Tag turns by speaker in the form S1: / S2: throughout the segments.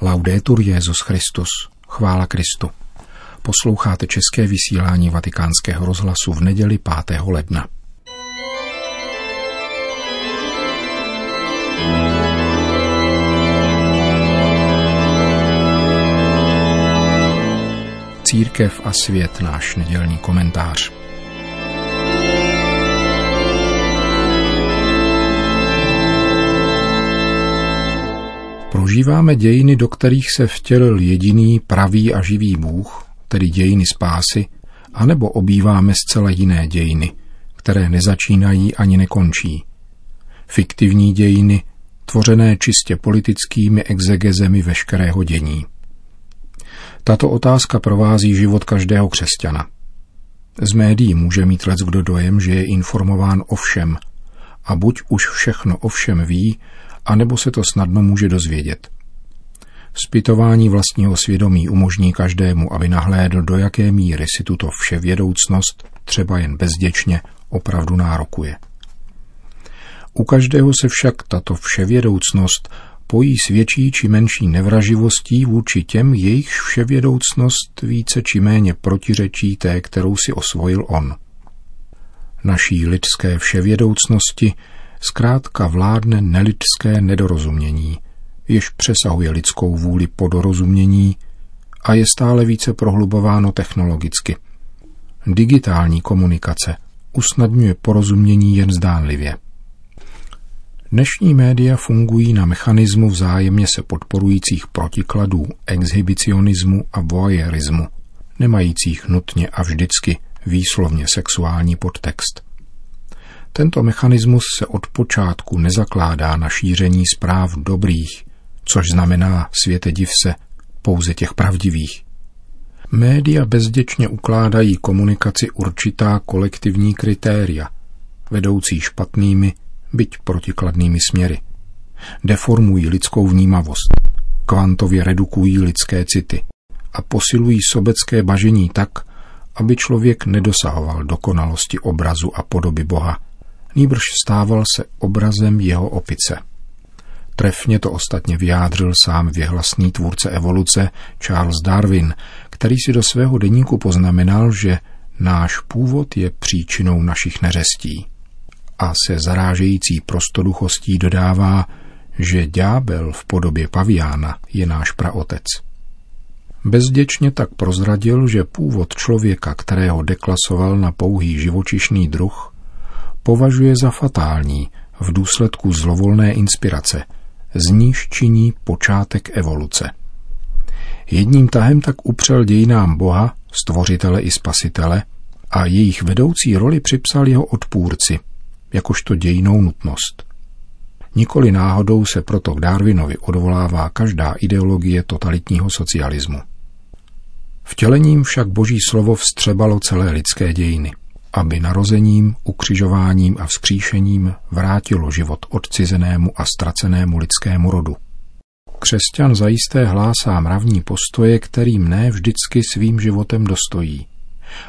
S1: Laudetur Jezus Christus. Chvála Kristu. Posloucháte české vysílání Vatikánského rozhlasu v neděli 5. ledna. Církev a svět náš nedělní komentář. Prožíváme dějiny, do kterých se vtělil jediný pravý a živý Bůh, tedy dějiny spásy, anebo obýváme zcela jiné dějiny, které nezačínají ani nekončí. Fiktivní dějiny, tvořené čistě politickými exegezemi veškerého dění. Tato otázka provází život každého křesťana. Z médií může mít kdo dojem, že je informován o všem a buď už všechno o všem ví, anebo se to snadno může dozvědět. Spytování vlastního svědomí umožní každému, aby nahlédl, do jaké míry si tuto vševědoucnost, třeba jen bezděčně, opravdu nárokuje. U každého se však tato vševědoucnost pojí s větší či menší nevraživostí vůči těm, jejichž vševědoucnost více či méně protiřečí té, kterou si osvojil on. Naší lidské vševědoucnosti zkrátka vládne nelidské nedorozumění, jež přesahuje lidskou vůli po dorozumění a je stále více prohlubováno technologicky. Digitální komunikace usnadňuje porozumění jen zdánlivě. Dnešní média fungují na mechanismu vzájemně se podporujících protikladů exhibicionismu a voyeurismu, nemajících nutně a vždycky výslovně sexuální podtext. Tento mechanismus se od počátku nezakládá na šíření zpráv dobrých, což znamená světe div se, pouze těch pravdivých. Média bezděčně ukládají komunikaci určitá kolektivní kritéria, vedoucí špatnými, byť protikladnými směry. Deformují lidskou vnímavost, kvantově redukují lidské city a posilují sobecké bažení tak, aby člověk nedosahoval dokonalosti obrazu a podoby Boha, nýbrž stával se obrazem jeho opice. Trefně to ostatně vyjádřil sám věhlasný tvůrce evoluce Charles Darwin, který si do svého deníku poznamenal, že náš původ je příčinou našich neřestí. A se zarážející prostoduchostí dodává, že ďábel v podobě paviána je náš praotec. Bezděčně tak prozradil, že původ člověka, kterého deklasoval na pouhý živočišný druh, považuje za fatální v důsledku zlovolné inspirace, z níž činí počátek evoluce. Jedním tahem tak upřel dějinám Boha, stvořitele i spasitele, a jejich vedoucí roli připsal jeho odpůrci, jakožto dějinou nutnost. Nikoli náhodou se proto k Darwinovi odvolává každá ideologie totalitního socialismu. Vtělením však boží slovo vstřebalo celé lidské dějiny – aby narozením, ukřižováním a vzkříšením vrátilo život odcizenému a ztracenému lidskému rodu. Křesťan zajisté hlásá mravní postoje, kterým ne vždycky svým životem dostojí,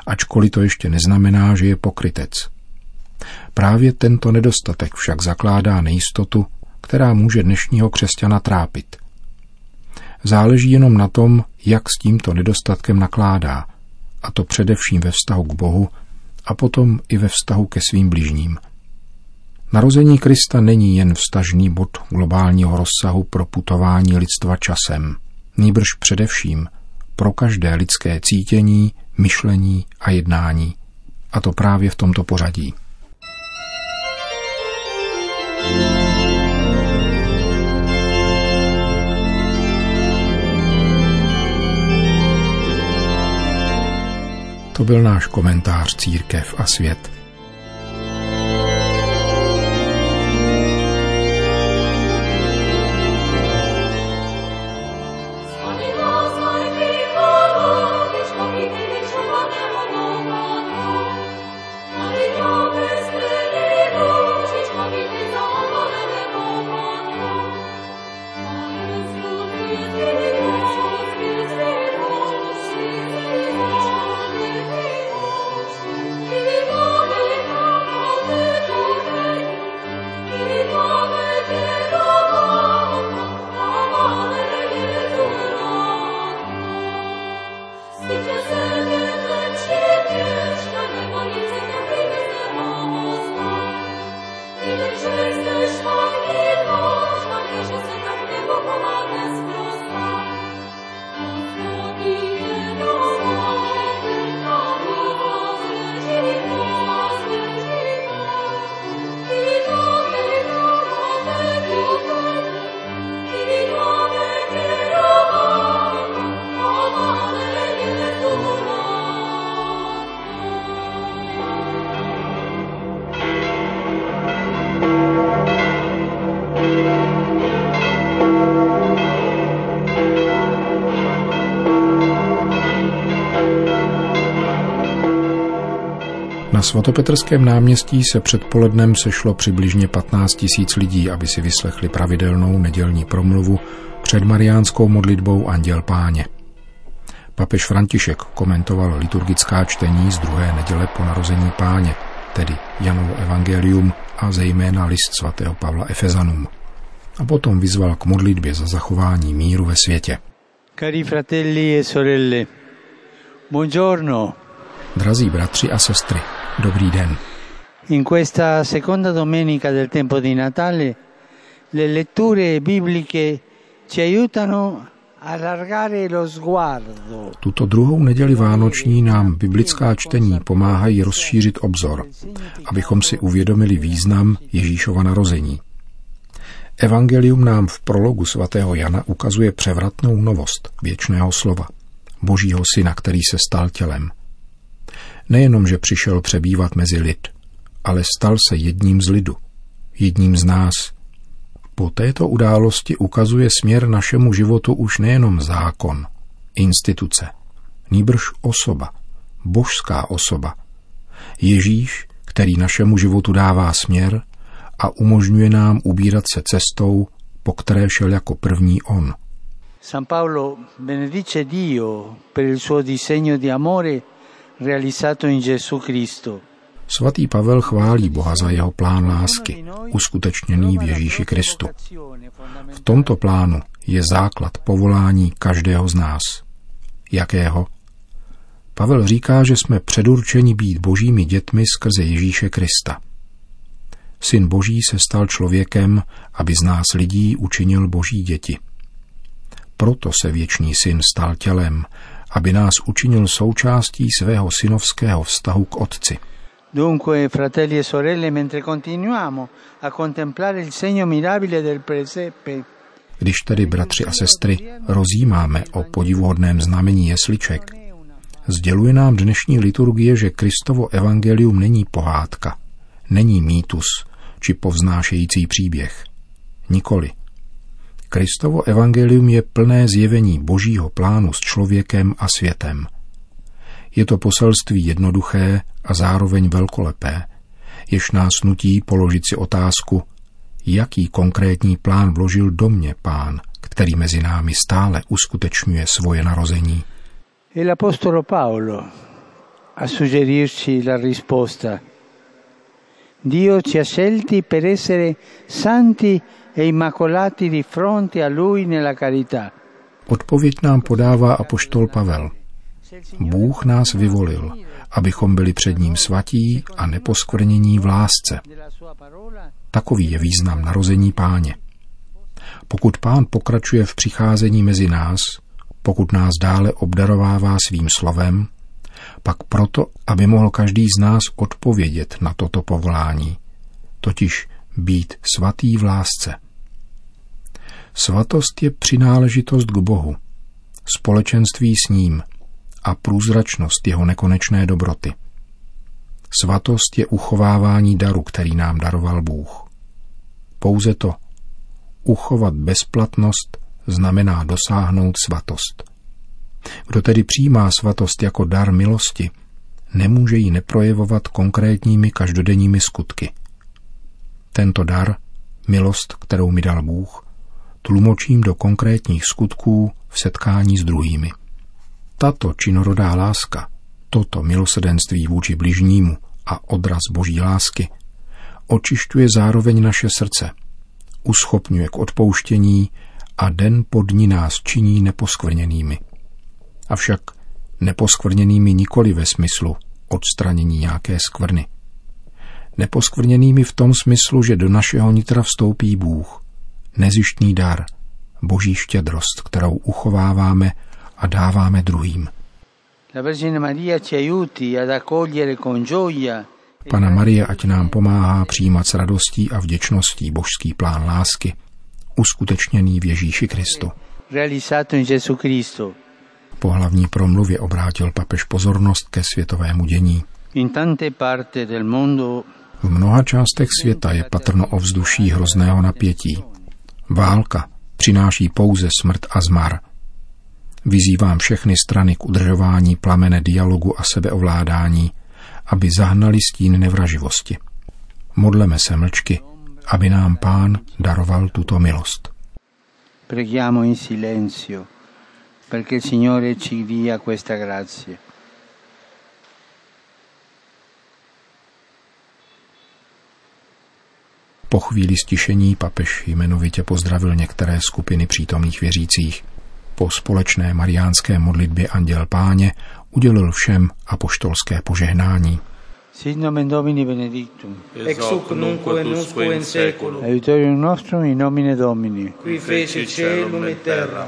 S1: ačkoliv to ještě neznamená, že je pokrytec. Právě tento nedostatek však zakládá nejistotu, která může dnešního křesťana trápit. Záleží jenom na tom, jak s tímto nedostatkem nakládá, a to především ve vztahu k Bohu a potom i ve vztahu ke svým bližním. Narození Krista není jen vztažný bod globálního rozsahu pro putování lidstva časem, nýbrž především pro každé lidské cítění, myšlení a jednání. A to právě v tomto pořadí. To byl náš komentář Církev a svět. You. Na svatopetrském náměstí se předpolednem sešlo přibližně 15 tisíc lidí, aby si vyslechli pravidelnou nedělní promluvu před mariánskou modlitbou Anděl Páně. Papež František komentoval liturgická čtení z druhé neděle po narození páně, tedy Janovo evangelium a zejména list svatého Pavla Efezanům. A potom vyzval k modlitbě za zachování míru ve světě.
S2: Cari fratelli e sorelle, buongiorno.
S1: Drazí bratři a sestry, dobrý den.
S2: In questa seconda domenica del tempo di Natale, le letture bibliche ci aiutano
S1: tuto druhou neděli Vánoční nám biblická čtení pomáhají rozšířit obzor, abychom si uvědomili význam Ježíšova narození. Evangelium nám v prologu svatého Jana ukazuje převratnou novost věčného slova, božího syna, který se stal tělem. Nejenom, že přišel přebývat mezi lid, ale stal se jedním z lidu, jedním z nás – po této události ukazuje směr našemu životu už nejenom zákon, instituce, nýbrž osoba, božská osoba. Ježíš, který našemu životu dává směr a umožňuje nám ubírat se cestou, po které šel jako první on.
S2: San Paolo benedice Dio per il suo disegno di amore realizzato in Gesù Cristo.
S1: Svatý Pavel chválí Boha za jeho plán lásky, uskutečněný v Ježíši Kristu. V tomto plánu je základ povolání každého z nás. Jakého? Pavel říká, že jsme předurčeni být božími dětmi skrze Ježíše Krista. Syn Boží se stal člověkem, aby z nás lidí učinil boží děti. Proto se věčný syn stal tělem, aby nás učinil součástí svého synovského vztahu k Otci –
S2: Dunque, fratelli e sorelle, mentre continuiamo a contemplare il segno mirabile del presepe,
S1: když tedy, bratři a sestry, rozjímáme o podivuhodném znamení jesliček, sděluje nám dnešní liturgie, že Kristovo evangelium není pohádka, není mýtus či povznášející příběh. Nikoli. Kristovo evangelium je plné zjevení božího plánu s člověkem a světem – je to poselství jednoduché a zároveň velkolepé, jež nás nutí položit si otázku, jaký konkrétní plán vložil do mě pán, který mezi námi stále uskutečňuje svoje narození.
S2: E l'Apostolo Paolo a suggerirci la risposta. Dio ci ha scelti per essere santi e immacolati di fronte a Lui nella carità.
S1: Odpověď nám podává apoštol Pavel – Bůh nás vyvolil, abychom byli před ním svatí a neposkvrnění v lásce. Takový je význam narození páně. Pokud pán pokračuje v přicházení mezi nás, pokud nás dále obdarovává svým slovem, pak proto, aby mohl každý z nás odpovědět na toto povolání, totiž být svatý v lásce. Svatost je přináležitost k Bohu, společenství s ním – a průzračnost jeho nekonečné dobroty. Svatost je uchovávání daru, který nám daroval Bůh. Pouze to, uchovat bezplatnost, znamená dosáhnout svatost. Kdo tedy přijímá svatost jako dar milosti, nemůže ji neprojevovat konkrétními každodenními skutky. Tento dar, milost, kterou mi dal Bůh, tlumočím do konkrétních skutků v setkání s druhými. Tato činorodá láska, toto milosrdenství vůči bližnímu a odraz boží lásky, očišťuje zároveň naše srdce, uschopňuje k odpouštění a den pod ní nás činí neposkvrněnými. Avšak neposkvrněnými nikoli ve smyslu odstranění nějaké skvrny. Neposkvrněnými v tom smyslu, že do našeho nitra vstoupí Bůh, nezištný dar, boží štědrost, kterou uchováváme a dáváme druhým. Pana Marie, ať nám pomáhá přijímat s radostí a vděčností božský plán lásky, uskutečněný v Ježíši Kristu. Po hlavní promluvě obrátil papež pozornost ke světovému dění. V mnoha částech světa je patrno ovzduší hrozného napětí. Válka přináší pouze smrt a zmar – Vyzývám všechny strany k udržování plamene dialogu a sebeovládání aby zahnali stín nevraživosti. Modleme se mlčky, aby nám Pán daroval tuto milost.
S2: Preghiamo in silenzio perché il Signore ci dia questa grazia.
S1: Po chvíli stišení papež jmenovitě pozdravil některé skupiny přítomných věřících. Po společné mariánské modlitbě Anděl Páně udělil všem apoštolské požehnání.
S2: Sit nomen Domini benedictum.
S3: ex hoc nunc et usque in seculum,
S2: Aiutorium nostrum in nomine Domini.
S3: qui feci celum et terra.